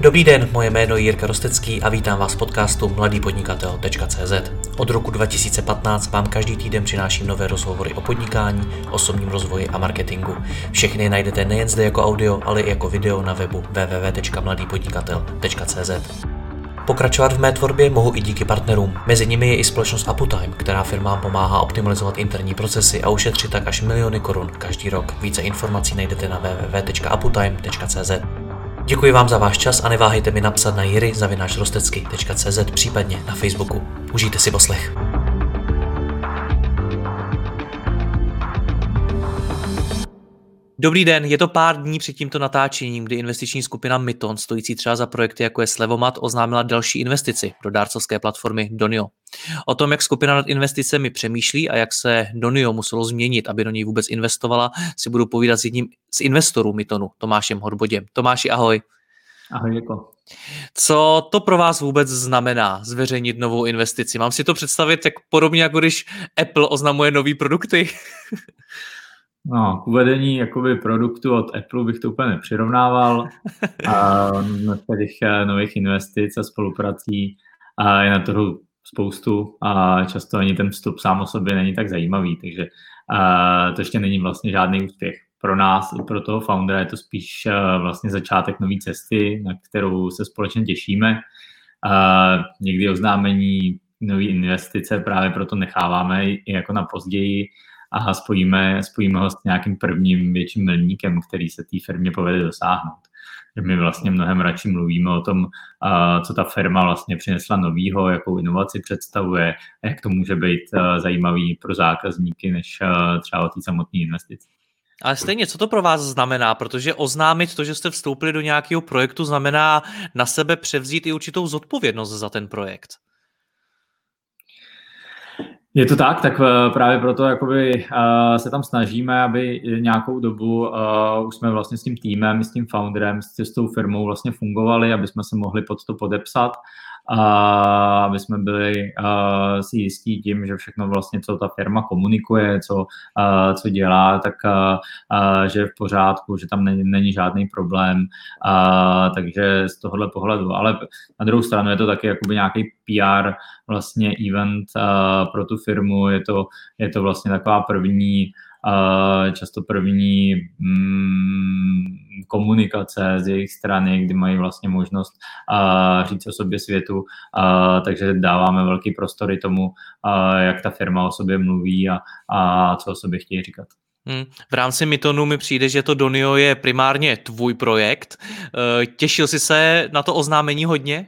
Dobrý den, moje jméno je Jirka Rostecký a vítám vás v podcastu mladýpodnikatel.cz. Od roku 2015 vám každý týden přináším nové rozhovory o podnikání, osobním rozvoji a marketingu. Všechny najdete nejen zde jako audio, ale i jako video na webu www.mladýpodnikatel.cz. Pokračovat v mé tvorbě mohu i díky partnerům. Mezi nimi je i společnost Aputime, která firmám pomáhá optimalizovat interní procesy a ušetřit tak až miliony korun každý rok. Více informací najdete na www.aputime.cz. Děkuji vám za váš čas a neváhejte mi napsat na jiry.rostecky.cz případně na Facebooku. Užijte si poslech. Dobrý den, je to pár dní před tímto natáčením, kdy investiční skupina Myton, stojící třeba za projekty jako je Slevomat, oznámila další investici do dárcovské platformy Donio. O tom, jak skupina nad investicemi přemýšlí a jak se Donio muselo změnit, aby do něj vůbec investovala, si budu povídat s jedním z investorů Mytonu, Tomášem Hodbodem. Tomáši, ahoj. Ahoj, jako. Co to pro vás vůbec znamená zveřejnit novou investici? Mám si to představit tak podobně, jako když Apple oznamuje nové produkty? No, k uvedení jakoby produktu od Apple bych to úplně nepřirovnával. A těch eh, nových investic a spoluprací a je na trhu spoustu a často ani ten vstup sám o sobě není tak zajímavý, takže a to ještě není vlastně žádný úspěch. Pro nás, pro toho foundera je to spíš eh, vlastně začátek nové cesty, na kterou se společně těšíme. A někdy oznámení nové investice právě proto necháváme i jako na později, a spojíme, spojíme ho s nějakým prvním větším milníkem, který se té firmě povede dosáhnout. My vlastně mnohem radši mluvíme o tom, co ta firma vlastně přinesla novýho, jakou inovaci představuje a jak to může být zajímavý pro zákazníky, než třeba o té samotné investici. Ale stejně, co to pro vás znamená? Protože oznámit to, že jste vstoupili do nějakého projektu, znamená na sebe převzít i určitou zodpovědnost za ten projekt. Je to tak, tak eh, právě proto jakoby, uh, se tam snažíme, aby nějakou dobu uh, už jsme vlastně s tím týmem, s tím founderem, s, s tou firmou vlastně fungovali, aby jsme se mohli pod to podepsat a aby jsme byli uh, si jistí tím, že všechno vlastně, co ta firma komunikuje, co, uh, co dělá, tak uh, že je v pořádku, že tam není, není žádný problém, uh, takže z tohohle pohledu. Ale na druhou stranu je to taky jakoby nějaký PR vlastně event uh, pro tu firmu, je to, je to vlastně taková první často první mm, komunikace z jejich strany, kdy mají vlastně možnost říct o sobě světu, takže dáváme velký prostory tomu, jak ta firma o sobě mluví a, a co o sobě chtějí říkat. Hmm. V rámci Mytonu mi přijde, že to Donio je primárně tvůj projekt. E, těšil jsi se na to oznámení hodně?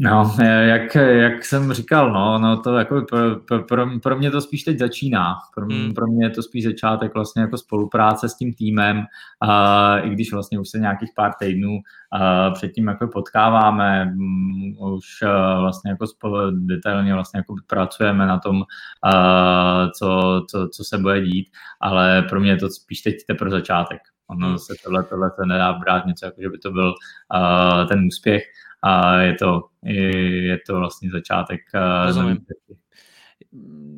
No, jak, jak jsem říkal, no, no to jako pro, pro, pro mě to spíš teď začíná. Pro, hmm. pro mě je to spíš začátek vlastně jako spolupráce s tím týmem, a i když vlastně už se nějakých pár týdnů a předtím jako potkáváme, um, už uh, vlastně jako spolu detailně vlastně jako pracujeme na tom, uh, co, co, co se bude dít, ale pro mě je to spíš teď teprve začátek. Ono se tohle, tohle se nedá brát něco, jako že by to byl uh, ten úspěch, a je to, je to vlastně začátek. Rozumím.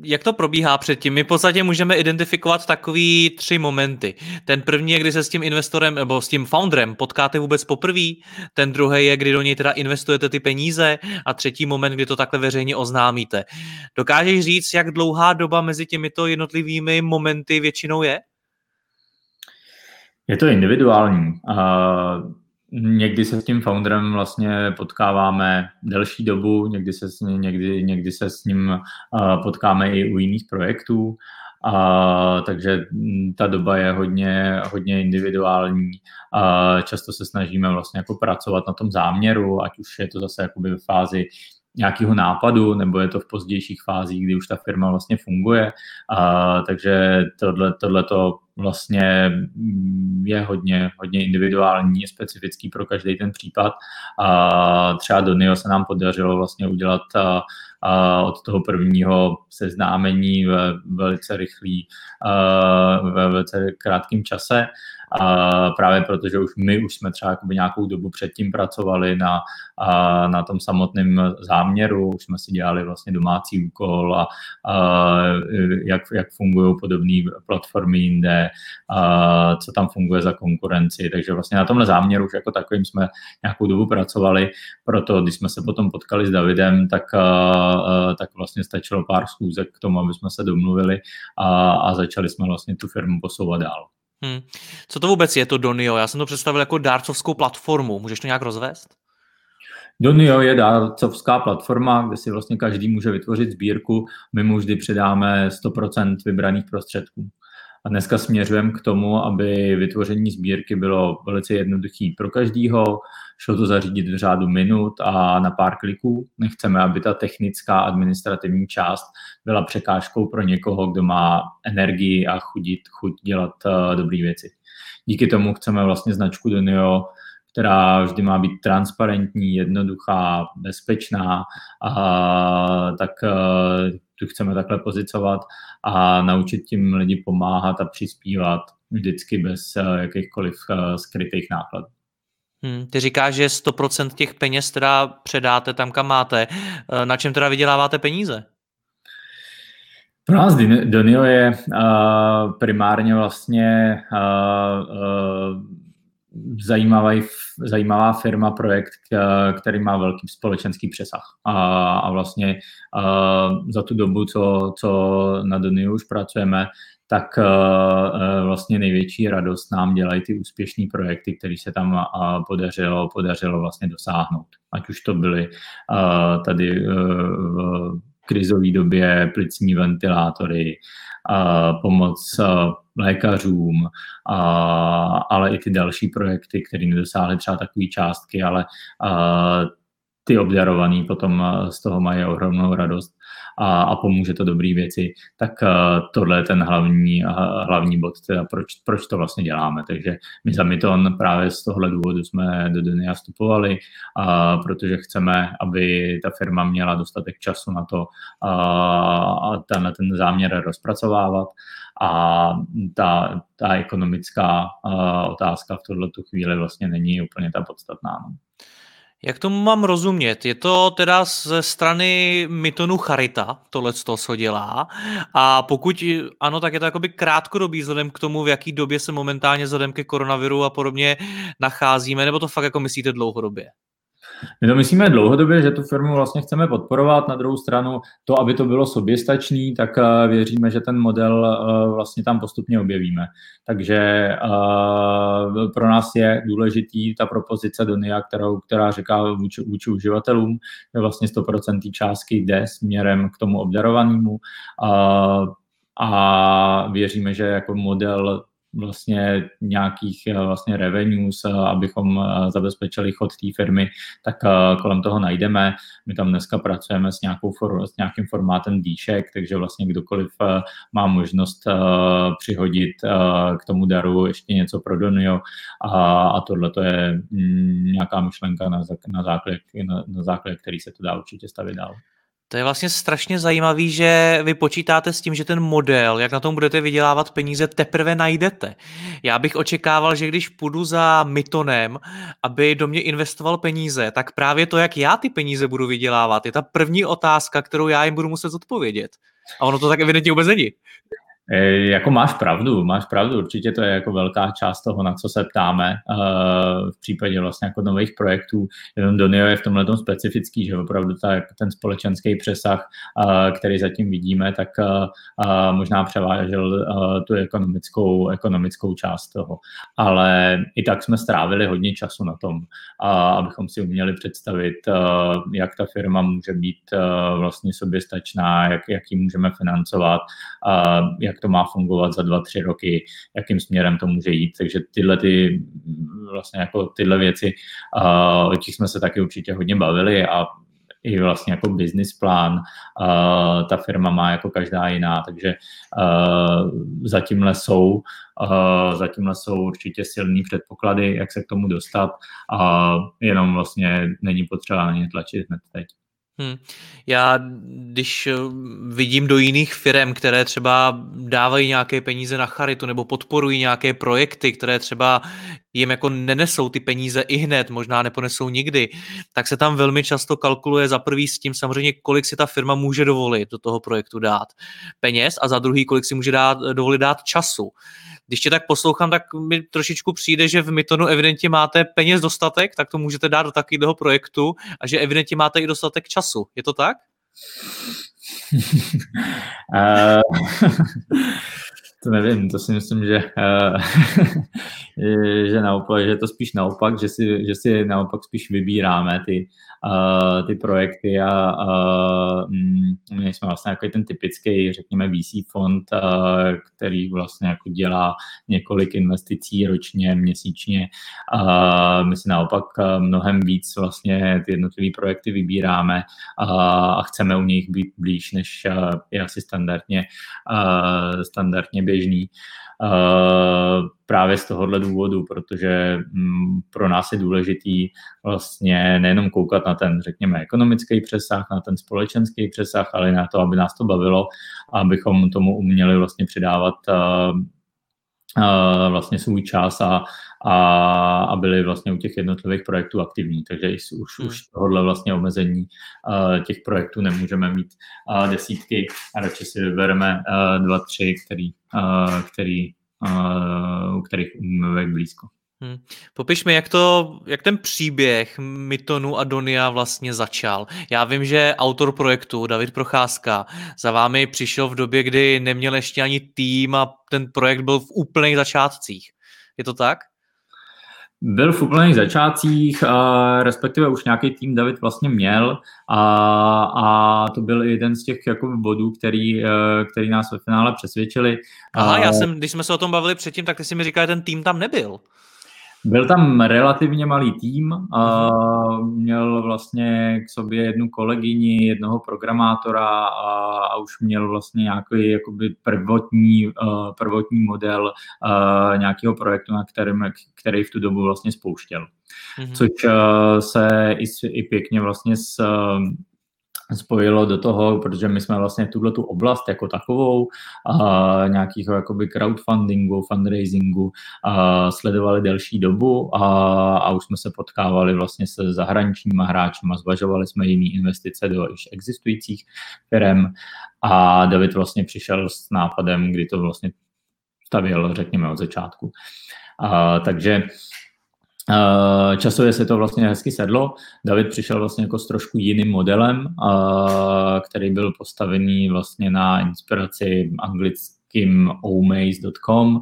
Jak to probíhá předtím? My v podstatě můžeme identifikovat takový tři momenty. Ten první je, kdy se s tím investorem nebo s tím founderem potkáte vůbec poprvé. Ten druhý je, kdy do něj teda investujete ty peníze. A třetí moment, kdy to takhle veřejně oznámíte. Dokážeš říct, jak dlouhá doba mezi těmito jednotlivými momenty většinou je? Je to individuální. Uh Někdy se s tím founderem vlastně potkáváme delší dobu, někdy se s, někdy, někdy se s ním potkáme i u jiných projektů, a, takže ta doba je hodně, hodně individuální. A často se snažíme vlastně jako pracovat na tom záměru, ať už je to zase jakoby v fázi nějakého nápadu, nebo je to v pozdějších fázích, kdy už ta firma vlastně funguje. A, takže tohle, to vlastně je hodně, hodně individuální, specifický pro každý ten případ. A třeba do NIO se nám podařilo vlastně udělat od toho prvního seznámení ve velice rychlý, ve velice krátkém čase. A právě protože už my už jsme třeba nějakou dobu předtím pracovali na, a, na tom samotném záměru, už jsme si dělali vlastně domácí úkol a, a jak, jak fungují podobné platformy jinde, co tam funguje za konkurenci, takže vlastně na tomhle záměru už jako takovým jsme nějakou dobu pracovali, proto když jsme se potom potkali s Davidem, tak, tak vlastně stačilo pár schůzek k tomu, aby jsme se domluvili a, a začali jsme vlastně tu firmu posouvat dál. Hmm. Co to vůbec je to Donio? Já jsem to představil jako dárcovskou platformu. Můžeš to nějak rozvést? Donio je dárcovská platforma, kde si vlastně každý může vytvořit sbírku. My mu vždy předáme 100% vybraných prostředků. A dneska směřujeme k tomu, aby vytvoření sbírky bylo velice jednoduché pro každýho. Šlo to zařídit v řádu minut a na pár kliků. Nechceme, aby ta technická administrativní část byla překážkou pro někoho, kdo má energii a chudit, chuť dělat uh, dobré věci. Díky tomu chceme vlastně značku Donio která vždy má být transparentní, jednoduchá, bezpečná, a tak uh, tu chceme takhle pozicovat a naučit tím lidi pomáhat a přispívat vždycky bez uh, jakýchkoliv uh, skrytých nákladů. Hmm, ty říkáš, že 100% těch peněz teda předáte tam, kam máte. Na čem teda vyděláváte peníze? Pro nás Donio je uh, primárně vlastně uh, uh, zajímavý, zajímavá firma, projekt, který má velký společenský přesah. A, a vlastně a za tu dobu, co, co na Donio už pracujeme, tak vlastně největší radost nám dělají ty úspěšné projekty, které se tam podařilo, podařilo vlastně dosáhnout. Ať už to byly tady v krizové době plicní ventilátory, pomoc lékařům, ale i ty další projekty, které nedosáhly třeba takové částky, ale ty obdarovaný potom z toho mají ohromnou radost a, a pomůže to dobrý věci, tak uh, tohle je ten hlavní, uh, hlavní bod, teda proč, proč to vlastně děláme. Takže my za Miton právě z tohle důvodu jsme do Dunia vstupovali, uh, protože chceme, aby ta firma měla dostatek času na to uh, a tenhle ten záměr rozpracovávat a ta, ta ekonomická uh, otázka v tuhle chvíli vlastně není úplně ta podstatná. No. Jak tomu mám rozumět? Je to teda ze strany Mytonu Charita, tohle co co dělá. A pokud ano, tak je to jakoby krátkodobý vzhledem k tomu, v jaký době se momentálně vzhledem ke koronaviru a podobně nacházíme, nebo to fakt jako myslíte dlouhodobě? My to myslíme dlouhodobě, že tu firmu vlastně chceme podporovat. Na druhou stranu to, aby to bylo soběstačný, tak eh, věříme, že ten model eh, vlastně tam postupně objevíme. Takže eh, pro nás je důležitý ta propozice Donia, kterou, která říká vůči, vůči uživatelům, že vlastně 100% částky jde směrem k tomu obdarovanému a věříme, že jako model vlastně nějakých eh, vlastně revenues, eh, abychom eh, zabezpečili chod té firmy, tak kolem toho najdeme. My tam dneska pracujeme s, nějakou for, s nějakým formátem díšek, takže vlastně kdokoliv má možnost přihodit k tomu daru ještě něco pro Donio a, a tohle to je mm, nějaká myšlenka na, na, základě, na, na základě, který se to dá určitě stavit dál. To je vlastně strašně zajímavý, že vy počítáte s tím, že ten model, jak na tom budete vydělávat peníze, teprve najdete. Já bych očekával, že když půjdu za Mitonem, aby do mě investoval peníze, tak právě to, jak já ty peníze budu vydělávat, je ta první otázka, kterou já jim budu muset zodpovědět. A ono to tak evidentně vůbec není. E, jako máš pravdu, máš pravdu, určitě to je jako velká část toho, na co se ptáme uh, v případě vlastně jako nových projektů. Jenom Donio je v tomhle tom specifický, že opravdu ta, ten společenský přesah, uh, který zatím vidíme, tak možná převážel tu ekonomickou, ekonomickou část toho. Ale i tak jsme strávili hodně času na tom, abychom si uměli představit, jak ta firma může být vlastně soběstačná, jak, jak ji můžeme financovat, jak to má fungovat za dva, tři roky, jakým směrem to může jít. Takže tyhle ty, vlastně jako tyhle věci, o těch jsme se taky určitě hodně bavili a i vlastně jako business plán uh, ta firma má jako každá jiná, takže uh, zatímhle jsou, uh, zatímhle jsou určitě silný předpoklady, jak se k tomu dostat a jenom vlastně není potřeba na ně tlačit hned teď. Hmm. Já, když eh, vidím do jiných firm, které třeba dávají nějaké peníze na charitu nebo podporují nějaké projekty, které třeba jim jako nenesou ty peníze i hned, možná neponesou nikdy, tak se tam velmi často kalkuluje za prvý s tím samozřejmě, kolik si ta firma může dovolit do toho projektu dát peněz a za druhý, kolik si může dát, dovolit dát času. Když tě tak poslouchám, tak mi trošičku přijde, že v Mytonu evidentně máte peněz dostatek, tak to můžete dát do takového projektu a že evidentně máte i dostatek času. Je to tak? uh, to nevím, to si myslím, že, uh, že naopak, že je to spíš naopak, že si, že si naopak spíš vybíráme ty, uh, ty projekty a uh, my jsme vlastně jako ten typický, řekněme, VC fond, uh, který vlastně jako dělá několik investicí ročně, měsíčně. Uh, my si naopak mnohem víc vlastně ty jednotlivé projekty vybíráme uh, a chceme u nich být blíž, než uh, je asi standardně, uh, standardně běžný. Uh, právě z tohohle důvodu, protože mm, pro nás je důležitý vlastně nejenom koukat na ten, řekněme, ekonomický přesah, na ten společenský přesah, ale na to, aby nás to bavilo, abychom tomu uměli vlastně přidávat uh, uh, vlastně svůj čas a, a, a byli vlastně u těch jednotlivých projektů aktivní. Takže už, hmm. už tohohle vlastně omezení uh, těch projektů nemůžeme mít uh, desítky a radši si vybereme uh, dva, tři, který, uh, který, uh, u kterých umíme blízko. Hmm. Popiš mi, jak, to, jak ten příběh Mytonu a Donia vlastně začal. Já vím, že autor projektu David Procházka za vámi přišel v době, kdy neměl ještě ani tým a ten projekt byl v úplných začátcích. Je to tak? Byl v úplných začátcích, respektive už nějaký tým David vlastně měl a, a to byl jeden z těch jako bodů, který, e, který nás ve finále přesvědčili. Aha, já jsem, když jsme se o tom bavili předtím, tak ty si mi říkal, že ten tým tam nebyl. Byl tam relativně malý tým, a měl vlastně k sobě jednu kolegyni, jednoho programátora a, a už měl vlastně nějaký jakoby prvotní, uh, prvotní model uh, nějakého projektu, na kterém, který v tu dobu vlastně spouštěl. Mm-hmm. Což uh, se i, i pěkně vlastně s spojilo do toho, protože my jsme vlastně tuhle tu oblast jako takovou a nějakého jakoby crowdfundingu, fundraisingu a sledovali delší dobu a, a už jsme se potkávali vlastně se zahraničníma hráčima, zvažovali jsme jiné investice do již existujících firm a David vlastně přišel s nápadem, kdy to vlastně stavěl, řekněme, od začátku. A, takže časově se to vlastně hezky sedlo. David přišel vlastně jako s trošku jiným modelem, který byl postavený vlastně na inspiraci anglickým omaze.com,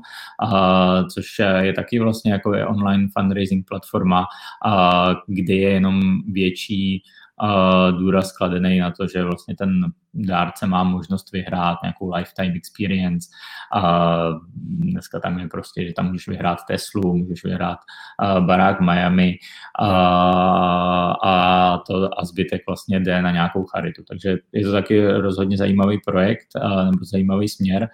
což je taky vlastně jako je online fundraising platforma, kde je jenom větší důraz kladený na to, že vlastně ten dárce má možnost vyhrát nějakou lifetime experience. Dneska tam je prostě, že tam můžeš vyhrát Teslu, můžeš vyhrát barák Miami a, to, a zbytek vlastně jde na nějakou charitu. Takže je to taky rozhodně zajímavý projekt nebo zajímavý směr.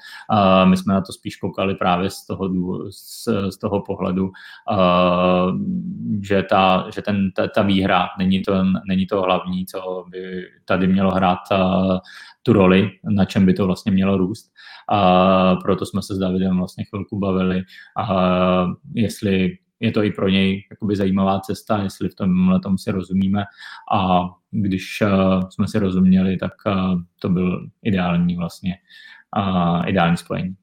My jsme na to spíš koukali právě z toho, z, z toho pohledu, že, ta, že ten, ta, ta výhra není to, není to hlavní, co by tady mělo hrát tu roli, na čem by to vlastně mělo růst. A proto jsme se s Davidem vlastně chvilku bavili, a jestli je to i pro něj jakoby zajímavá cesta, jestli v tomhle tom si rozumíme a když jsme si rozuměli, tak to byl ideální vlastně ideální spojení.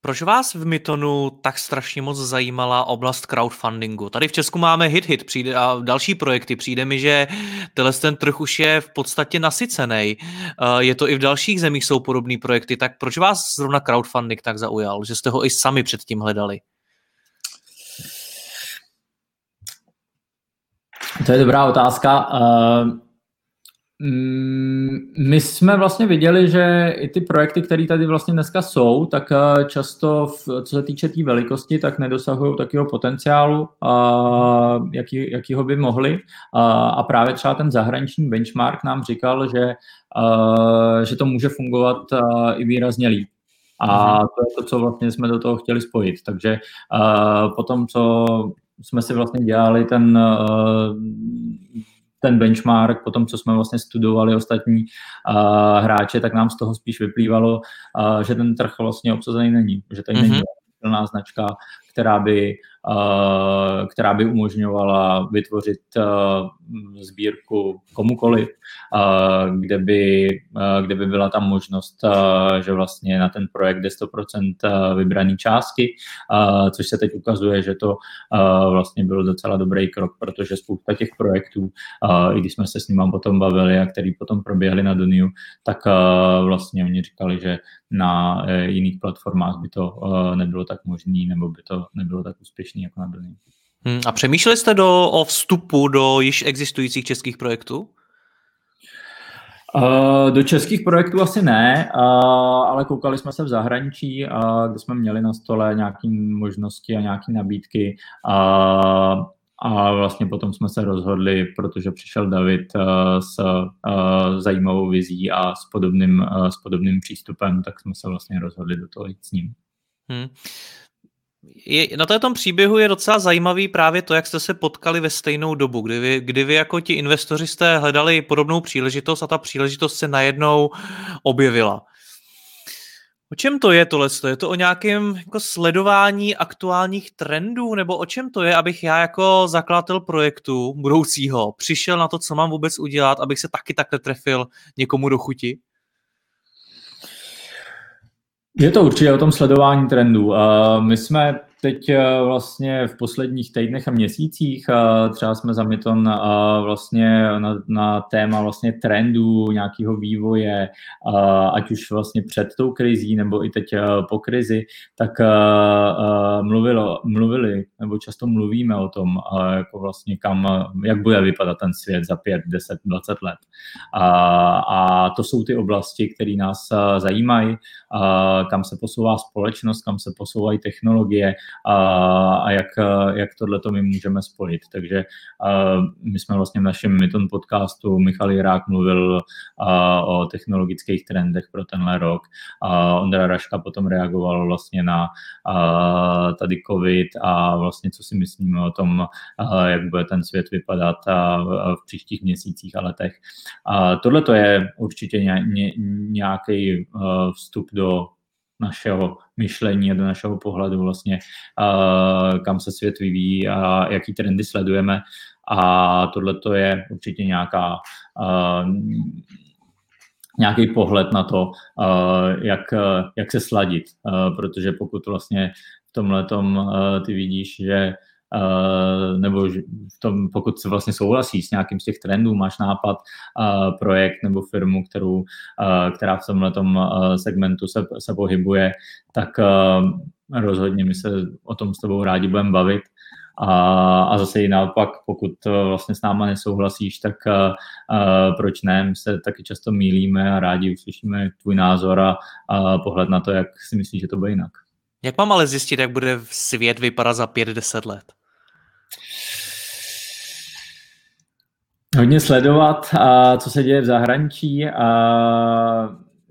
Proč vás v Mytonu tak strašně moc zajímala oblast crowdfundingu? Tady v Česku máme HitHit Hit přijde, a další projekty. Přijde mi, že tenhle ten trh už je v podstatě nasycený. Eh, je to i v dalších zemích jsou podobné projekty. Tak proč vás zrovna crowdfunding tak zaujal, že jste ho i sami předtím hledali? To je dobrá otázka. Uh... Mm, my jsme vlastně viděli, že i ty projekty, které tady vlastně dneska jsou, tak eh, často, v, co se týče té tý velikosti, tak nedosahují takového potenciálu, a, jaký, jakýho by mohli. A, a právě třeba ten zahraniční benchmark nám říkal, že, a, že to může fungovat i výrazně líp. A mhm. to je to, co vlastně jsme do toho chtěli spojit. Takže uh, potom, co jsme si vlastně dělali ten uh, ten benchmark, po tom, co jsme vlastně studovali ostatní uh, hráče, tak nám z toho spíš vyplývalo, uh, že ten trh vlastně obsazený není, že tady mm-hmm. není silná značka, která by, uh, která by umožňovala vytvořit uh, sbírku komukoliv, uh, kde, by, kde by byla tam možnost, že vlastně na ten projekt jde 100% vybraný částky, což se teď ukazuje, že to vlastně byl docela dobrý krok, protože spousta těch projektů, i když jsme se s nimi potom bavili a který potom proběhli na Duniu, tak vlastně oni říkali, že na jiných platformách by to nebylo tak možné, nebo by to nebylo tak úspěšný jako na Duniu. Hmm, a přemýšleli jste do, o vstupu do již existujících českých projektů? Uh, do českých projektů asi ne, uh, ale koukali jsme se v zahraničí, uh, kde jsme měli na stole nějaké možnosti a nějaké nabídky. A vlastně potom jsme se rozhodli, protože přišel David s zajímavou vizí a s podobným, s podobným přístupem, tak jsme se vlastně rozhodli do toho jít s ním. Hmm je, na tom příběhu je docela zajímavý právě to, jak jste se potkali ve stejnou dobu, kdy vy, kdy vy jako ti investoři jste hledali podobnou příležitost a ta příležitost se najednou objevila. O čem to je tohle? Je to o nějakém jako sledování aktuálních trendů, nebo o čem to je, abych já jako zakladatel projektu budoucího přišel na to, co mám vůbec udělat, abych se taky takhle trefil někomu do chuti? Je to určitě o tom sledování trendů. My jsme teď eh, vlastně v posledních týdnech a měsících eh, třeba jsme za Myton eh, vlastně na, na téma vlastně trendů nějakého vývoje, ať už vlastně před tou krizí nebo i teď po krizi, tak mluvilo, mluvili nebo často mluvíme o tom, jako vlastně kam, jak bude vypadat ten svět za 5, 10, 20 let. A to jsou ty oblasti, které nás zajímají, kam se posouvá společnost, kam se posouvají technologie, a, a jak, jak tohle to my můžeme spojit. Takže my jsme vlastně v našem Myton podcastu, Michal Jirák mluvil o technologických trendech pro tenhle rok. A Ondra Raška potom reagoval vlastně na tady COVID a vlastně co si myslíme o tom, jak bude ten svět vypadat v příštích měsících a letech. Tohle to je určitě nějaký vstup do našeho myšlení a do našeho pohledu vlastně, uh, kam se svět vyvíjí a jaký trendy sledujeme. A tohle to je určitě nějaká uh, nějaký pohled na to, uh, jak, jak se sladit, protože pokud vlastně v tomhle tom ty vidíš, že nebo v tom, pokud se vlastně souhlasí s nějakým z těch trendů, máš nápad, uh, projekt nebo firmu, kterou, uh, která v tomhle segmentu se, se pohybuje, tak rozhodně my se o tom s tebou rádi budeme bavit. A, a zase i naopak, pokud vlastně s náma nesouhlasíš, tak uh, proč ne? My se taky často mílíme a rádi uslyšíme tvůj názor a uh, pohled na to, jak si myslíš, že to bude jinak. Jak mám ale zjistit, jak bude svět vypadat za 5-10 let? Hodně sledovat, a co se děje v zahraničí a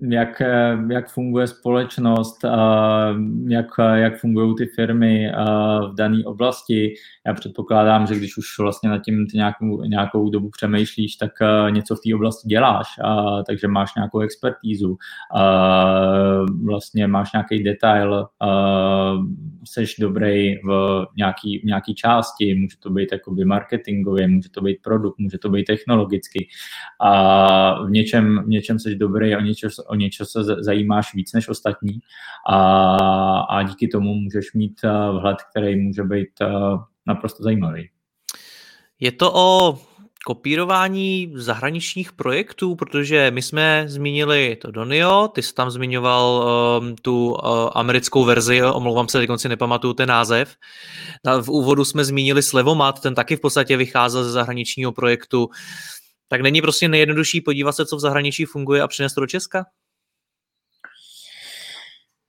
jak, jak funguje společnost, jak, jak fungují ty firmy v dané oblasti. Já předpokládám, že když už vlastně nad tím nějakou, nějakou dobu přemýšlíš, tak něco v té oblasti děláš, takže máš nějakou expertízu, vlastně máš nějaký detail, seš dobrý v nějaký, v nějaký části, může to být jakoby marketingově, může to být produkt, může to být technologicky. A v něčem, v něčem seš dobrý o něčem, o něco se zajímáš víc než ostatní. A, a díky tomu můžeš mít eh, vhled, který může být eh, naprosto zajímavý. Je to o kopírování zahraničních projektů, protože my jsme zmínili to Donio, ty jsi tam zmiňoval um, tu uh, americkou verzi, omlouvám se, si nepamatuju ten název. V úvodu jsme zmínili Slevomat, ten taky v podstatě vycházel ze zahraničního projektu. Tak není prostě nejjednodušší podívat se, co v zahraničí funguje a přinést to do Česka?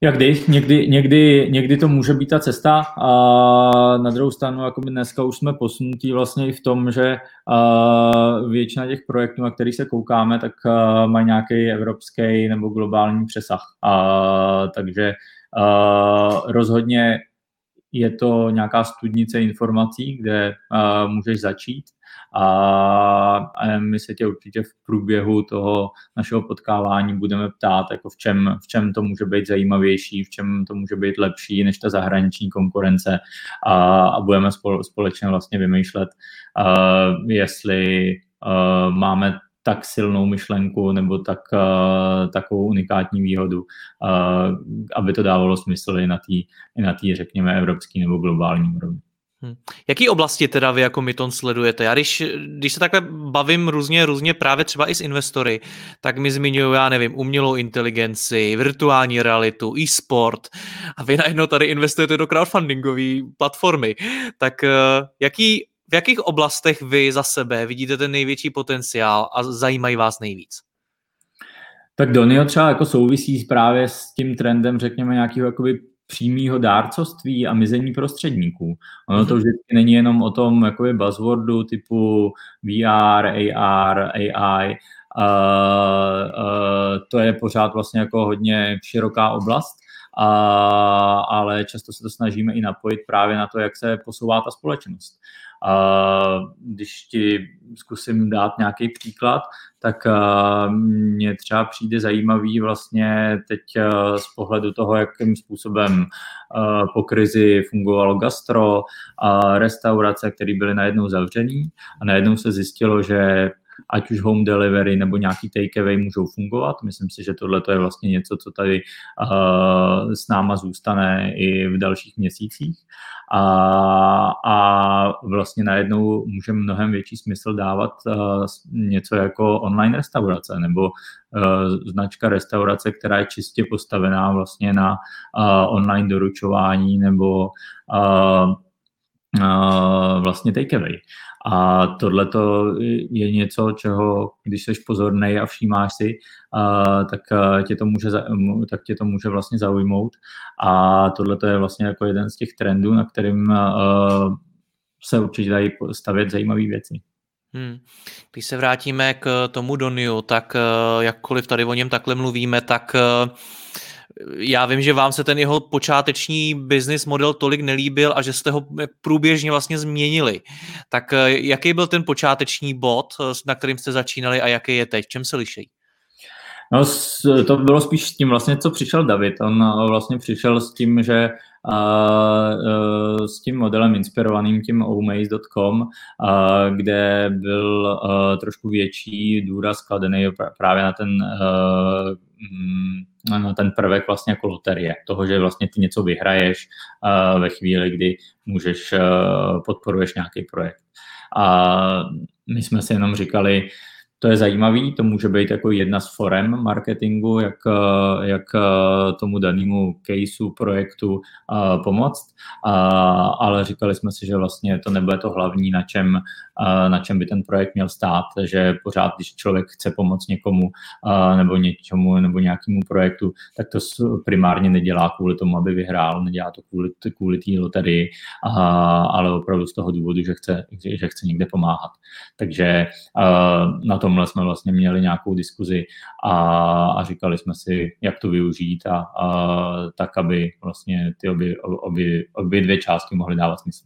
Jak kdy, někdy, někdy, někdy to může být ta cesta a na druhou stranu jakoby dneska už jsme posunutí vlastně i v tom, že většina těch projektů, na kterých se koukáme, tak mají nějaký evropský nebo globální přesah. A, takže rozhodně je to nějaká studnice informací, kde uh, můžeš začít. A, a my se tě určitě v průběhu toho našeho potkávání budeme ptát, jako v čem, v čem to může být zajímavější, v čem to může být lepší než ta zahraniční konkurence. A, a budeme společně vlastně vymýšlet, uh, jestli uh, máme tak silnou myšlenku nebo tak, uh, takovou unikátní výhodu, uh, aby to dávalo smysl i na té, i na tý, řekněme, evropský nebo globální úrovni. Hmm. Jaký oblasti teda vy jako Myton sledujete? Já když, když se takhle bavím různě, různě právě třeba i s investory, tak mi zmiňují, já nevím, umělou inteligenci, virtuální realitu, e-sport a vy najednou tady investujete do crowdfundingové platformy. Tak uh, jaký v jakých oblastech vy za sebe vidíte ten největší potenciál a zajímají vás nejvíc? Tak Donio třeba jako souvisí právě s tím trendem, řekněme, nějakého jakoby přímého dárcovství a mizení prostředníků. Ono to mhm. vždycky není jenom o tom jakoby buzzwordu typu VR, AR, AI, uh, uh, to je pořád vlastně jako hodně široká oblast, a, ale často se to snažíme i napojit právě na to, jak se posouvá ta společnost. A když ti zkusím dát nějaký příklad, tak mně třeba přijde zajímavý vlastně teď z pohledu toho, jakým způsobem po krizi fungovalo gastro a restaurace, které byly najednou zavřený a najednou se zjistilo, že ať už home delivery nebo nějaký takeaway můžou fungovat. Myslím si, že tohle je vlastně něco, co tady uh, s náma zůstane i v dalších měsících. A, a vlastně najednou může mnohem větší smysl dávat uh, něco jako online restaurace nebo uh, značka restaurace, která je čistě postavená vlastně na uh, online doručování nebo uh, vlastně takeaway. A tohle je něco, čeho, když jsi pozorný a všímáš si, tak tě to může, tak tě to může vlastně zaujmout. A tohle je vlastně jako jeden z těch trendů, na kterým se určitě dají stavět zajímavé věci. Hmm. Když se vrátíme k tomu Doniu, tak jakkoliv tady o něm takhle mluvíme, tak já vím, že vám se ten jeho počáteční business model tolik nelíbil a že jste ho průběžně vlastně změnili. Tak eh, jaký byl ten počáteční bod, eh, na kterým jste začínali a jaký je teď? Čem se liší? No, to bylo spíš s tím vlastně, co přišel David. On eh, vlastně přišel s tím, že s tím modelem inspirovaným tím omaze.com, kde byl trošku větší důraz kladený právě na ten mm, ten prvek vlastně jako loterie, toho, že vlastně ty něco vyhraješ ve chvíli, kdy můžeš, podporuješ nějaký projekt. A my jsme si jenom říkali, to je zajímavý, to může být jako jedna z forem marketingu, jak, jak tomu danému caseu, projektu pomoct, ale říkali jsme si, že vlastně to nebude to hlavní, na čem, na čem by ten projekt měl stát, že pořád, když člověk chce pomoct někomu nebo něčemu nebo nějakému projektu, tak to primárně nedělá kvůli tomu, aby vyhrál, nedělá to kvůli, kvůli té loterii, ale opravdu z toho důvodu, že chce, že chce někde pomáhat. Takže na tomhle jsme vlastně měli nějakou diskuzi a, a říkali jsme si, jak to využít a, a tak, aby vlastně ty obě, obě, obě dvě části mohly dávat smysl.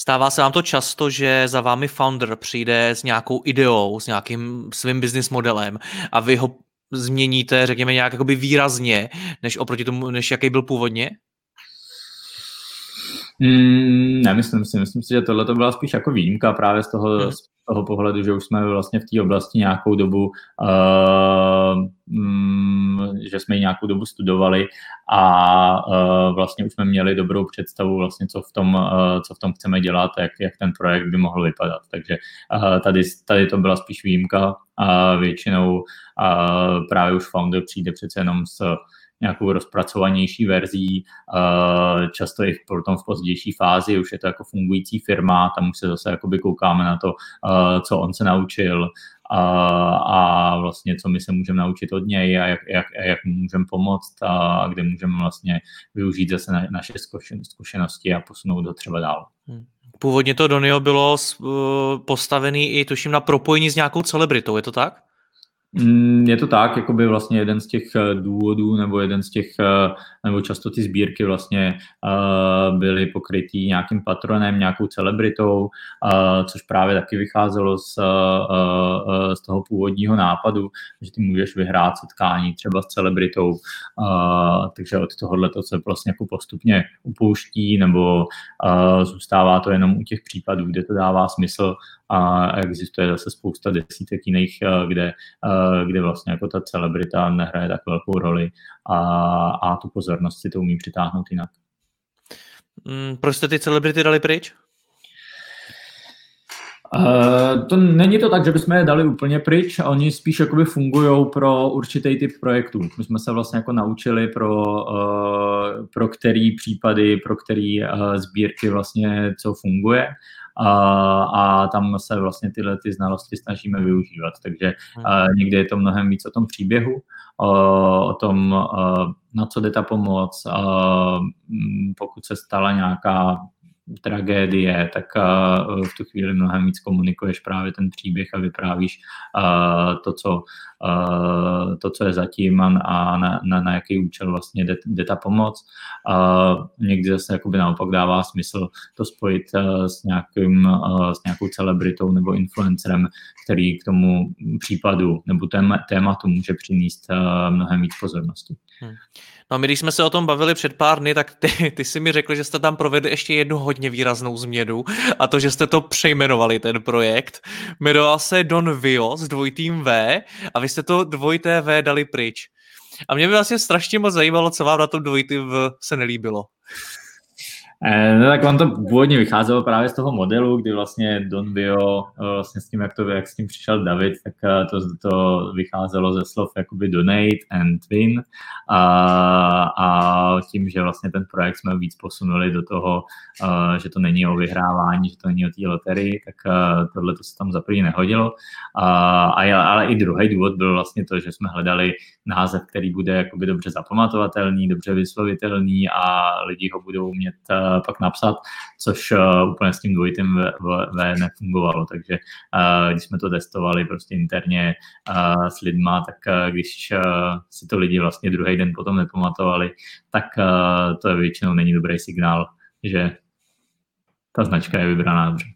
Stává se vám to často, že za vámi founder přijde s nějakou ideou, s nějakým svým business modelem a vy ho změníte, řekněme, nějak jakoby výrazně, než oproti tomu, než jaký byl původně? Mm, nemyslím si, myslím si, že tohle to byla spíš jako výjimka právě z toho, hmm. z toho pohledu, že už jsme vlastně v té oblasti nějakou dobu, uh, um, že jsme ji nějakou dobu studovali a uh, vlastně už jsme měli dobrou představu vlastně, co v tom, uh, co v tom chceme dělat, jak, jak ten projekt by mohl vypadat. Takže uh, tady, tady to byla spíš výjimka a většinou uh, právě už founder přijde přece jenom s nějakou rozpracovanější verzí, často i potom v pozdější fázi, už je to jako fungující firma, tam už se zase jakoby koukáme na to, co on se naučil a, a vlastně co my se můžeme naučit od něj a jak, jak, jak mu můžeme pomoct a kde můžeme vlastně využít zase na, naše zkušenosti a posunout ho třeba dál. Hmm. Původně to Donio bylo postavený i tuším na propojení s nějakou celebritou, je to tak? Mm, je to tak, jako by vlastně jeden z těch eh, důvodů nebo jeden z těch, eh, nebo často ty sbírky vlastně uh, byly pokrytý nějakým patronem, nějakou celebritou, což právě taky vycházelo z, z toho původního nápadu, že ty můžeš vyhrát setkání třeba s celebritou, takže od tohohle to se vlastně jako postupně upouští nebo zůstává to jenom u těch případů, kde to dává smysl a existuje zase spousta desítek jiných, kde kde vlastně jako ta celebrita nehraje tak velkou roli a, a tu pozornost si to umí přitáhnout jinak. Mm, proč jste ty celebrity dali pryč? Uh, to není to tak, že bychom je dali úplně pryč, oni spíš jakoby fungují pro určitý typ projektů. My jsme se vlastně jako naučili pro, uh, pro který případy, pro který uh, sbírky vlastně co funguje a, a tam se vlastně tyhle ty znalosti snažíme využívat. Takže a, hmm. někdy je to mnohem víc o tom příběhu, o, o tom, a, na co jde ta pomoc, a, pokud se stala nějaká tragédie, tak v tu chvíli mnohem víc komunikuješ právě ten příběh a vyprávíš to, co, to, co je zatím a na, na, na jaký účel vlastně jde, jde ta pomoc. Někdy zase jakoby naopak dává smysl to spojit s, nějakým, s nějakou celebritou nebo influencerem, který k tomu případu nebo tématu může přinést mnohem víc pozornosti. Hmm. No a my, když jsme se o tom bavili před pár dny, tak ty, ty si mi řekli, že jste tam provedli ještě jednu hodně výraznou změnu a to, že jste to přejmenovali, ten projekt. Jmenoval se Don Vio s dvojitým V a vy jste to dvojité V dali pryč. A mě by vlastně strašně moc zajímalo, co vám na tom dvojitým V se nelíbilo. Eh, no tak on to původně vycházelo právě z toho modelu, kdy vlastně Don Bio, eh, vlastně s tím, jak, to, jak s tím přišel David, tak eh, to, to vycházelo ze slov jakoby donate and win a, a tím, že vlastně ten projekt jsme víc posunuli do toho, že to není o vyhrávání, že to není o té loterii, tak tohle to se tam za první nehodilo. A, ale i druhý důvod byl vlastně to, že jsme hledali název, který bude jakoby dobře zapamatovatelný, dobře vyslovitelný a lidi ho budou umět pak napsat, což uh, úplně s tím dvojitým v, v, v nefungovalo. Takže uh, když jsme to testovali prostě interně uh, s lidma, tak uh, když uh, si to lidi vlastně druhý den potom nepamatovali, tak uh, to většinou není dobrý signál, že ta značka je vybraná dobře.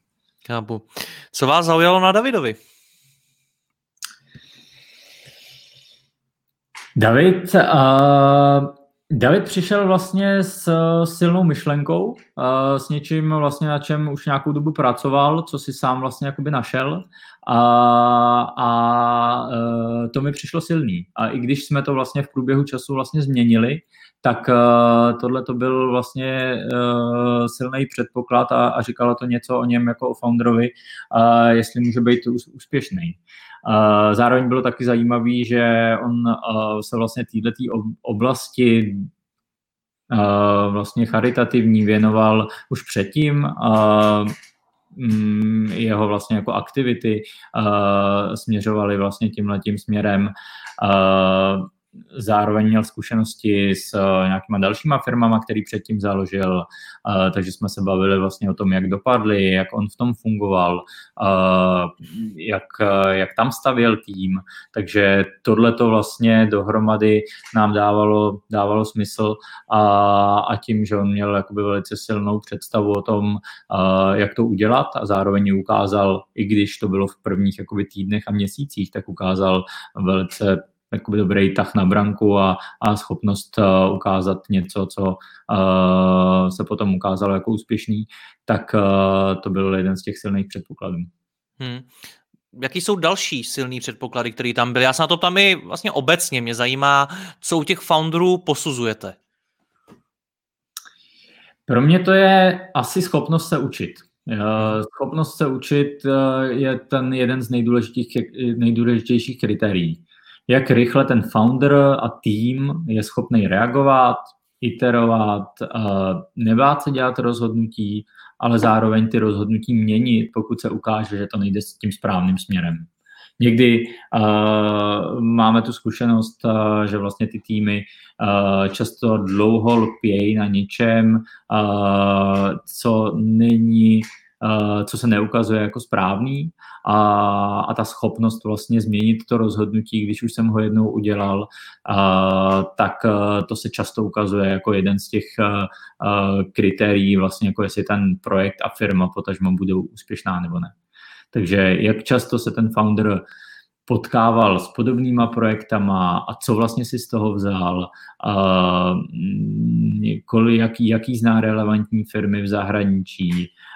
Chápu. Co vás zaujalo na Davidovi? David, uh, David přišel vlastně s silnou myšlenkou, uh, s něčím vlastně, na čem už nějakou dobu pracoval, co si sám vlastně jakoby našel a, a uh, to mi přišlo silný. A i když jsme to vlastně v průběhu času vlastně změnili, tak tohle to byl vlastně silný předpoklad a, a říkalo to něco o něm jako o founderovi, jestli může být úspěšný. Zároveň bylo taky zajímavý, že on se vlastně této oblasti vlastně charitativní věnoval už předtím. Mm, jeho vlastně jako aktivity směřovaly vlastně tímhletím směrem zároveň měl zkušenosti s uh, nějakýma dalšíma firmama, který předtím založil, uh, takže jsme se bavili vlastně o tom, jak dopadly, jak on v tom fungoval, uh, jak, jak tam stavěl tým, takže tohle to vlastně dohromady nám dávalo, dávalo smysl a, a tím, že on měl jakoby velice silnou představu o tom, jak to udělat a zároveň ukázal, i když to bylo v prvních jakoby týdnech a měsících, tak ukázal velice jakoby dobrý tah na branku a, a schopnost uh, ukázat něco, co uh, se potom ukázalo jako úspěšný, tak uh, to byl jeden z těch silných předpokladů. Hmm. Jaký jsou další silný předpoklady, které tam byly? Já se na to tam i vlastně obecně mě zajímá, co u těch founderů posuzujete. Pro mě to je asi schopnost se učit. Schopnost se učit je ten jeden z nejdůležitějších, nejdůležitějších kritérií jak rychle ten founder a tým je schopný reagovat, iterovat, nebát se dělat rozhodnutí, ale zároveň ty rozhodnutí měnit, pokud se ukáže, že to nejde s tím správným směrem. Někdy uh, máme tu zkušenost, uh, že vlastně ty týmy uh, často dlouho lpějí na něčem, uh, co není co se neukazuje jako správný a, a ta schopnost vlastně změnit to rozhodnutí, když už jsem ho jednou udělal, tak to se často ukazuje jako jeden z těch kritérií vlastně, jako jestli ten projekt a firma potažmo budou úspěšná nebo ne. Takže jak často se ten founder potkával s podobnýma projektama a co vlastně si z toho vzal, a kolik, jaký, jaký zná relevantní firmy v zahraničí, a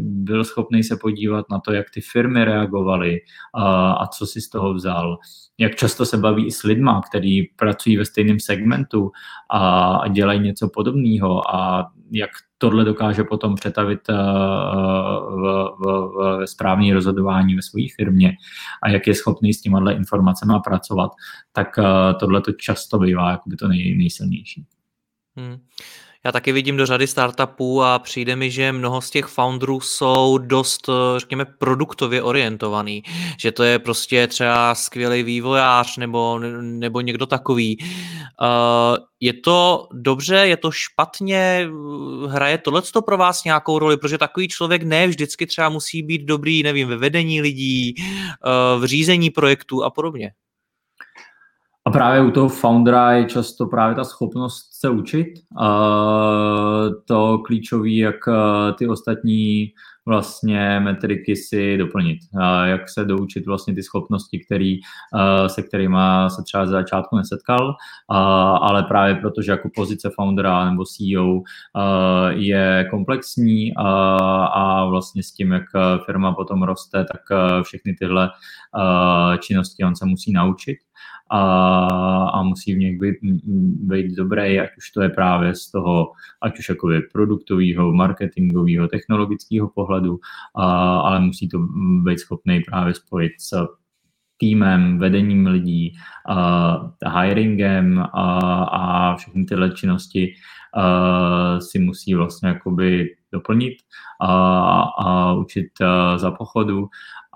byl schopný se podívat na to, jak ty firmy reagovaly a, co si z toho vzal. Jak často se baví s lidma, kteří pracují ve stejném segmentu a dělají něco podobného a jak tohle dokáže potom přetavit v, v, v správné rozhodování ve své firmě a jak je schopný s těma informacemi pracovat, tak tohle to často bývá jakoby to nej, nejsilnější. Hmm. Já taky vidím do řady startupů a přijde mi, že mnoho z těch founderů jsou dost, řekněme, produktově orientovaný. Že to je prostě třeba skvělý vývojář nebo, nebo někdo takový. Uh, je to dobře, je to špatně, hraje tohle pro vás nějakou roli, protože takový člověk ne vždycky třeba musí být dobrý, nevím, ve vedení lidí, uh, v řízení projektů a podobně. A právě u toho foundera je často právě ta schopnost se učit. To klíčové, jak ty ostatní vlastně metriky si doplnit. Jak se doučit vlastně ty schopnosti, který, se kterými se třeba ze začátku nesetkal, ale právě protože jako pozice foundera nebo CEO je komplexní a vlastně s tím, jak firma potom roste, tak všechny tyhle činnosti on se musí naučit a, a musí v nich být, být dobrý, ať už to je právě z toho, ať už jakoby produktového, marketingového, technologického pohledu, a, ale musí to být schopný právě spojit s týmem, vedením lidí, a hiringem a, a všechny tyhle činnosti a, si musí vlastně jakoby doplnit a, a učit za pochodu.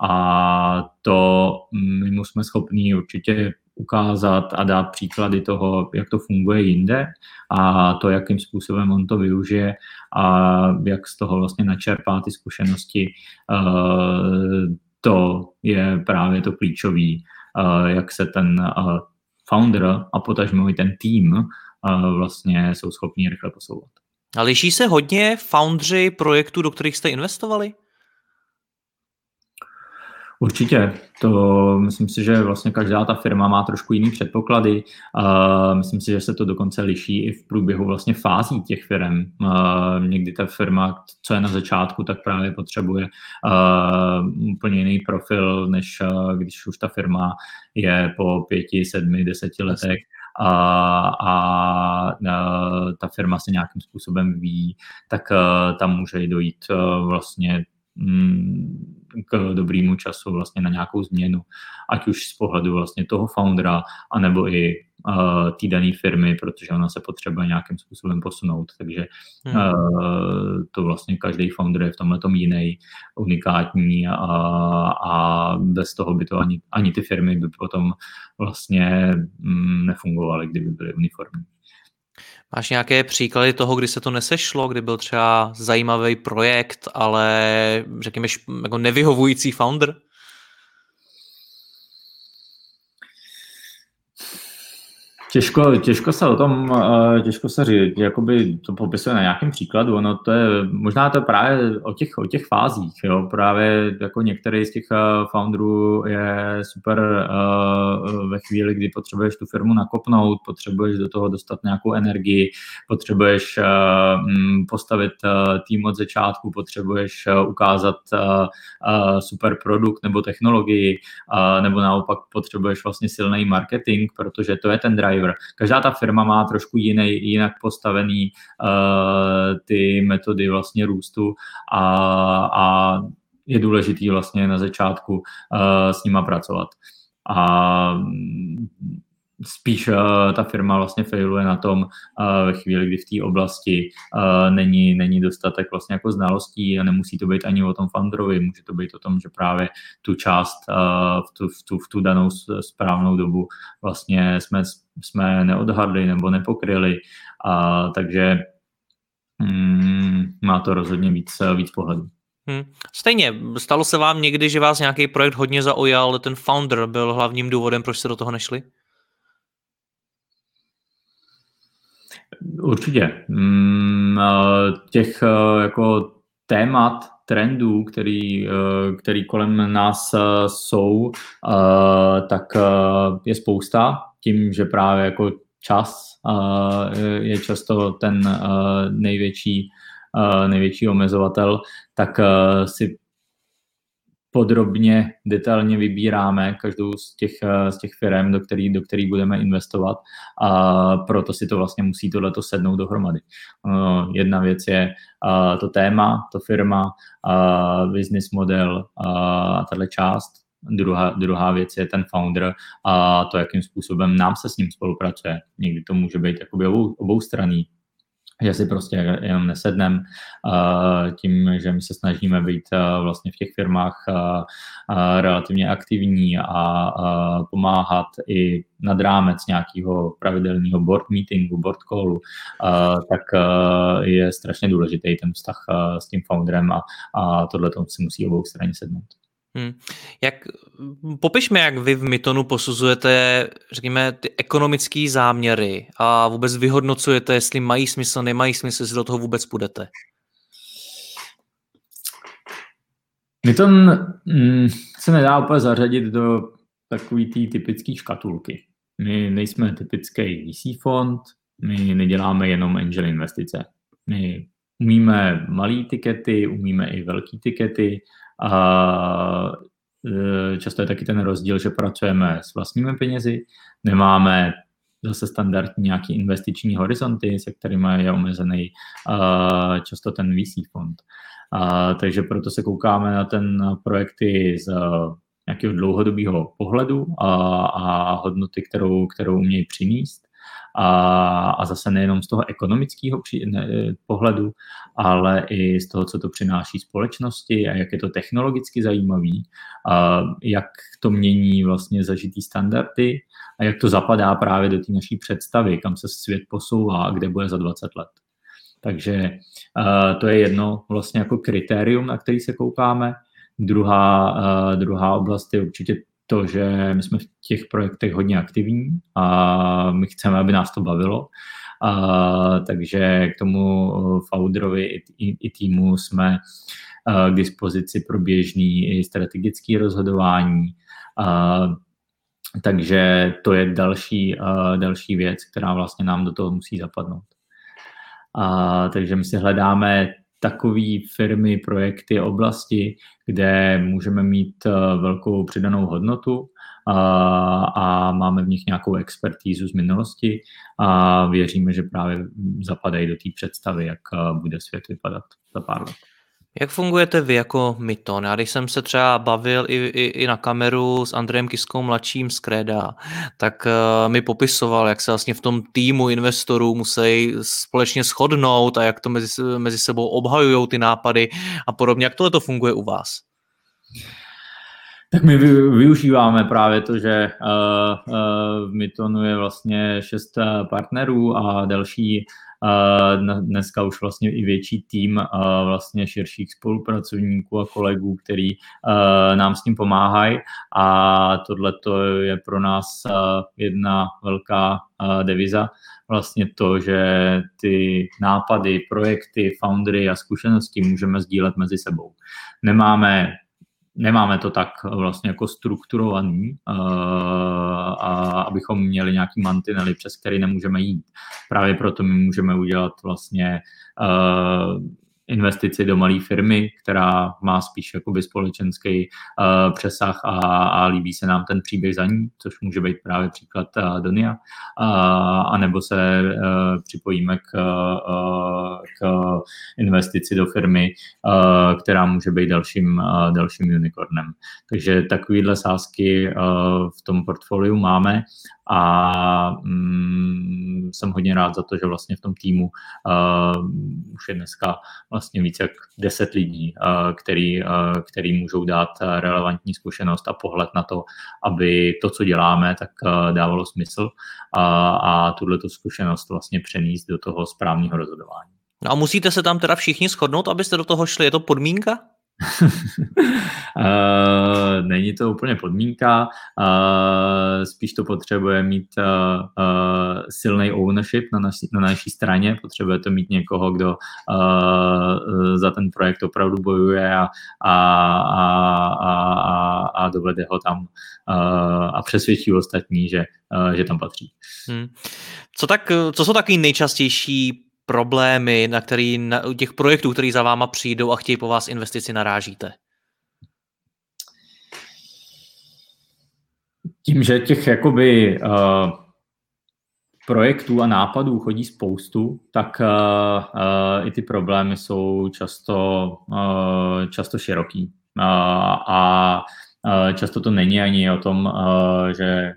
A to my jsme schopni určitě ukázat a dát příklady toho, jak to funguje jinde a to, jakým způsobem on to využije a jak z toho vlastně načerpá ty zkušenosti. Eh, to je právě to klíčový, eh, jak se ten eh, founder a potažmo i ten tým vlastně jsou schopni rychle posouvat. A liší se hodně foundři projektů, do kterých jste investovali? Určitě. To myslím si, že vlastně každá ta firma má trošku jiný předpoklady. A myslím si, že se to dokonce liší i v průběhu vlastně fází těch firm. A někdy ta firma, co je na začátku, tak právě potřebuje úplně jiný profil, než když už ta firma je po pěti, sedmi, deseti letech a, a, ta firma se nějakým způsobem ví, tak tam může dojít vlastně k dobrému času vlastně na nějakou změnu, ať už z pohledu vlastně toho foundera, anebo i uh, té dané firmy, protože ona se potřebuje nějakým způsobem posunout. Takže hmm. uh, to vlastně každý founder je v tomhle tom jiný, unikátní a, a bez toho by to ani, ani ty firmy by potom vlastně mm, nefungovaly, kdyby byly uniformní. Máš nějaké příklady toho, kdy se to nesešlo, kdy byl třeba zajímavý projekt, ale řekněme jako nevyhovující founder? Těžko, těžko se o tom, eh, těžko se říct, jakoby to popisuje na nějakém příkladu, ono to je, možná to je právě o těch, o těch fázích, jo, právě jako některý z těch eh, founderů je super uh, ve chvíli, kdy potřebuješ tu firmu nakopnout, potřebuješ do toho dostat nějakou energii, potřebuješ uh, postavit tým od začátku, potřebuješ ukázat super produkt nebo technologii, nebo naopak potřebuješ vlastně silný marketing, protože to je ten driver driver. Každá ta firma má trošku jiný, jinak postavený uh, ty metody vlastně růstu a, a je důležitý vlastně na začátku uh, s nima pracovat. A spíš uh, ta firma vlastně failuje na tom uh, ve chvíli, kdy v té oblasti uh, není, není dostatek vlastně jako znalostí a nemusí to být ani o tom funderovi, může to být o tom, že právě tu část uh, v, tu, v, tu, v tu danou správnou dobu vlastně jsme, jsme neodhadli nebo nepokryli, uh, takže hmm, má to rozhodně víc, víc pohledů. Hmm. Stejně, stalo se vám někdy, že vás nějaký projekt hodně zaujal, ale ten founder byl hlavním důvodem, proč se do toho nešli? Určitě. Hmm, těch jako témat, trendů, který, který kolem nás jsou, tak je spousta. Tím, že právě jako čas je často ten největší největší omezovatel, tak si podrobně, detailně vybíráme každou z těch, eh, z těch firm, do kterých do který budeme investovat a proto si to vlastně musí tohleto sednout dohromady. Jedna věc je to téma, to firma, business model a tahle část. Druhá, druhá věc je ten founder a to, jakým způsobem nám se s ním spolupracuje. Někdy to může být jakoby obou, obou straný, že si prostě jenom nesednem tím, že my se snažíme být vlastně v těch firmách relativně aktivní a pomáhat i nad rámec nějakého pravidelného board meetingu, board callu, tak je strašně důležitý ten vztah s tím founderem a, tohle si musí obou straně sednout. Hmm. Jak, popišme, jak vy v Mytonu posuzujete, řekněme, ty ekonomické záměry a vůbec vyhodnocujete, jestli mají smysl, nemají smysl, jestli do toho vůbec půjdete. Myton mm, se nedá úplně zařadit do takový té typické škatulky. My nejsme typický VC fond, my neděláme jenom angel investice. My umíme malé tikety, umíme i velké tikety, a e, často je taky ten rozdíl, že pracujeme s vlastními penězi, nemáme zase standardní nějaký investiční horizonty, se kterými je omezený často ten VC fond. A, takže proto se koukáme na ten projekty z nějakého dlouhodobého pohledu a, a hodnoty, kterou, kterou umějí přinést a, a zase nejenom z toho ekonomického pohledu, ale i z toho, co to přináší společnosti a jak je to technologicky zajímavý, a jak to mění vlastně zažitý standardy a jak to zapadá právě do té naší představy, kam se svět posouvá a kde bude za 20 let. Takže uh, to je jedno vlastně jako kritérium, na který se koukáme. Druhá, uh, druhá oblast je určitě to, že my jsme v těch projektech hodně aktivní a my chceme, aby nás to bavilo. A, takže k tomu founderovi i, i, i týmu jsme a, k dispozici pro běžný i strategický rozhodování. A, takže to je další, a, další věc, která vlastně nám do toho musí zapadnout. A, takže my si hledáme takové firmy, projekty, oblasti, kde můžeme mít eh, velkou přidanou hodnotu a, a máme v nich nějakou expertízu z minulosti a věříme, že právě zapadají do té představy, jak eh, bude svět vypadat za pár let. Jak fungujete vy jako Myton? Já když jsem se třeba bavil i, i, i na kameru s Andrejem Kiskou mladším z Kreda, tak uh, mi popisoval, jak se vlastně v tom týmu investorů musí společně shodnout a jak to mezi, mezi sebou obhajují ty nápady a podobně. Jak tohle to funguje u vás? Tak my využíváme právě to, že uh, uh, v Mytonu je vlastně šest partnerů a další dneska už vlastně i větší tým vlastně širších spolupracovníků a kolegů, který nám s tím pomáhají a tohle je pro nás jedna velká deviza, vlastně to, že ty nápady, projekty, foundry a zkušenosti můžeme sdílet mezi sebou. Nemáme nemáme to tak vlastně jako strukturovaný, uh, a abychom měli nějaký mantinely, přes který nemůžeme jít. Právě proto my můžeme udělat vlastně uh, investici do malé firmy, která má spíš jakoby společenský uh, přesah a, a líbí se nám ten příběh za ní, což může být právě příklad uh, Donia, uh, anebo se uh, připojíme k, uh, k investici do firmy, uh, která může být dalším, uh, dalším unicornem. Takže takovýhle sázky uh, v tom portfoliu máme a mm, jsem hodně rád za to, že vlastně v tom týmu uh, už je dneska vlastně více jak 10 lidí, uh, který, uh, který můžou dát relevantní zkušenost a pohled na to, aby to, co děláme, tak uh, dávalo smysl a, a tuhle zkušenost vlastně přenést do toho správného rozhodování. No a musíte se tam teda všichni shodnout, abyste do toho šli? Je to podmínka? Uh, není to úplně podmínka, uh, spíš to potřebuje mít uh, silný ownership na naší, na naší straně, potřebuje to mít někoho, kdo za ten projekt opravdu bojuje a, a, a, a, a dovede ho tam a přesvědčí ostatní, že, že tam patří. Hmm. Co, tak, co jsou taky nejčastější problémy, na který, na, těch projektů, který za váma přijdou a chtějí po vás investici, narážíte? Tím, že těch jakoby uh, projektů a nápadů chodí spoustu, tak uh, uh, i ty problémy jsou často, uh, často široký. Uh, a často to není ani o tom, že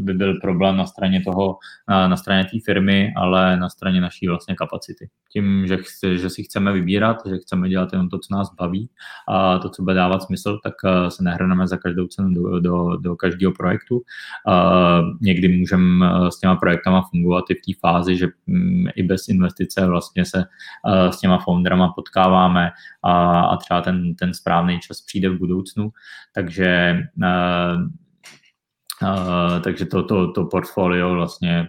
by byl problém na straně toho, na straně té firmy, ale na straně naší vlastně kapacity. Tím, že, chci, že si chceme vybírat, že chceme dělat jenom to, co nás baví a to, co bude dávat smysl, tak se nehrneme za každou cenu do, do, do každého projektu. Někdy můžeme s těma projektama fungovat i v té fázi, že mm, i bez investice vlastně se s těma founderama potkáváme a, a třeba ten, ten správný čas přijde v budoucnu. Takže Uh, takže to, to, to portfolio vlastně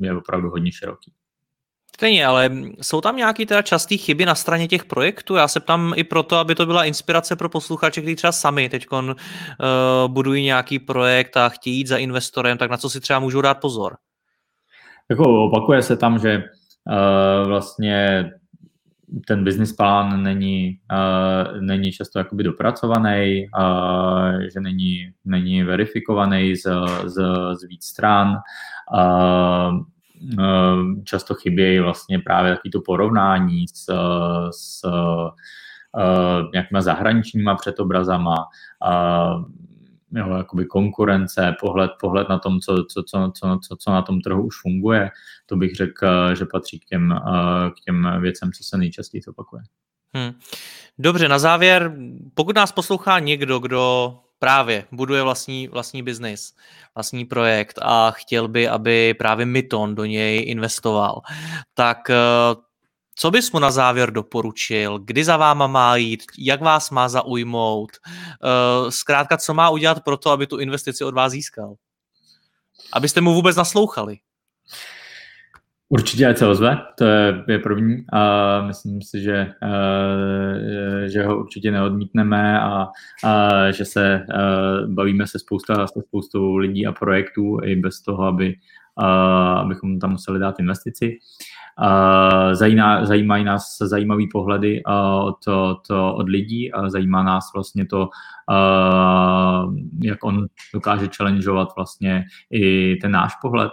je opravdu hodně široký. Stejně, ale jsou tam nějaké teda časté chyby na straně těch projektů? Já se ptám i proto, aby to byla inspirace pro posluchače, kteří třeba sami teď uh, budují nějaký projekt a chtějí jít za investorem, tak na co si třeba můžou dát pozor? Jako opakuje se tam, že uh, vlastně ten business plán není, uh, není často jakoby dopracovaný, uh, že není, není verifikovaný z, z, z víc stran. Uh, uh, často chybějí vlastně právě takový porovnání s, s uh, nějakýma zahraničníma předobrazama. Uh, jo, jakoby konkurence, pohled, pohled na tom, co, co, co, co, co, co na tom trhu už funguje, to bych řekl, že patří k těm, eh, k těm věcem, co se nejčastěji opakuje. Hmm. Dobře, na závěr, pokud nás poslouchá někdo, kdo právě buduje vlastní, vlastní biznis, vlastní projekt a chtěl by, aby právě Myton do něj investoval, tak eh, co bys mu na závěr doporučil? Kdy za váma má jít? Jak vás má zaujmout? Uh, zkrátka, co má udělat pro to, aby tu investici od vás získal? Abyste mu vůbec naslouchali. Určitě ať se ozve, to je, je první a myslím si, že, uh, že ho určitě neodmítneme a, a že se uh, bavíme se spousta, se spoustou lidí a projektů i bez toho, aby, abychom tam museli dát investici. Zajímá, zajímají nás zajímavý pohledy od, od, od lidí a zajímá nás vlastně to, jak on dokáže challengeovat vlastně i ten náš pohled.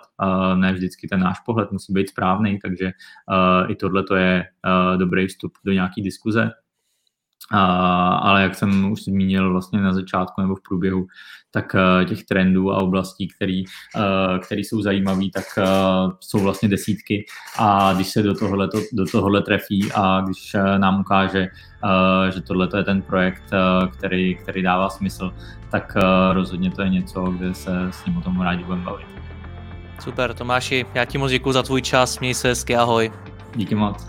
Ne vždycky ten náš pohled musí být správný, takže i tohle to je dobrý vstup do nějaké diskuze. A, ale jak jsem už zmínil vlastně na začátku nebo v průběhu, tak uh, těch trendů a oblastí, který, uh, který jsou zajímavé, tak uh, jsou vlastně desítky a když se do tohohle, to, do tohohle trefí a když nám ukáže, že tohle je ten projekt, který, který dává smysl, tak rozhodně to je něco, kde se s ním o tom rádi budeme bavit. Super, Tomáši, já ti moc děkuji za tvůj čas, měj se hezky, ahoj. Díky moc.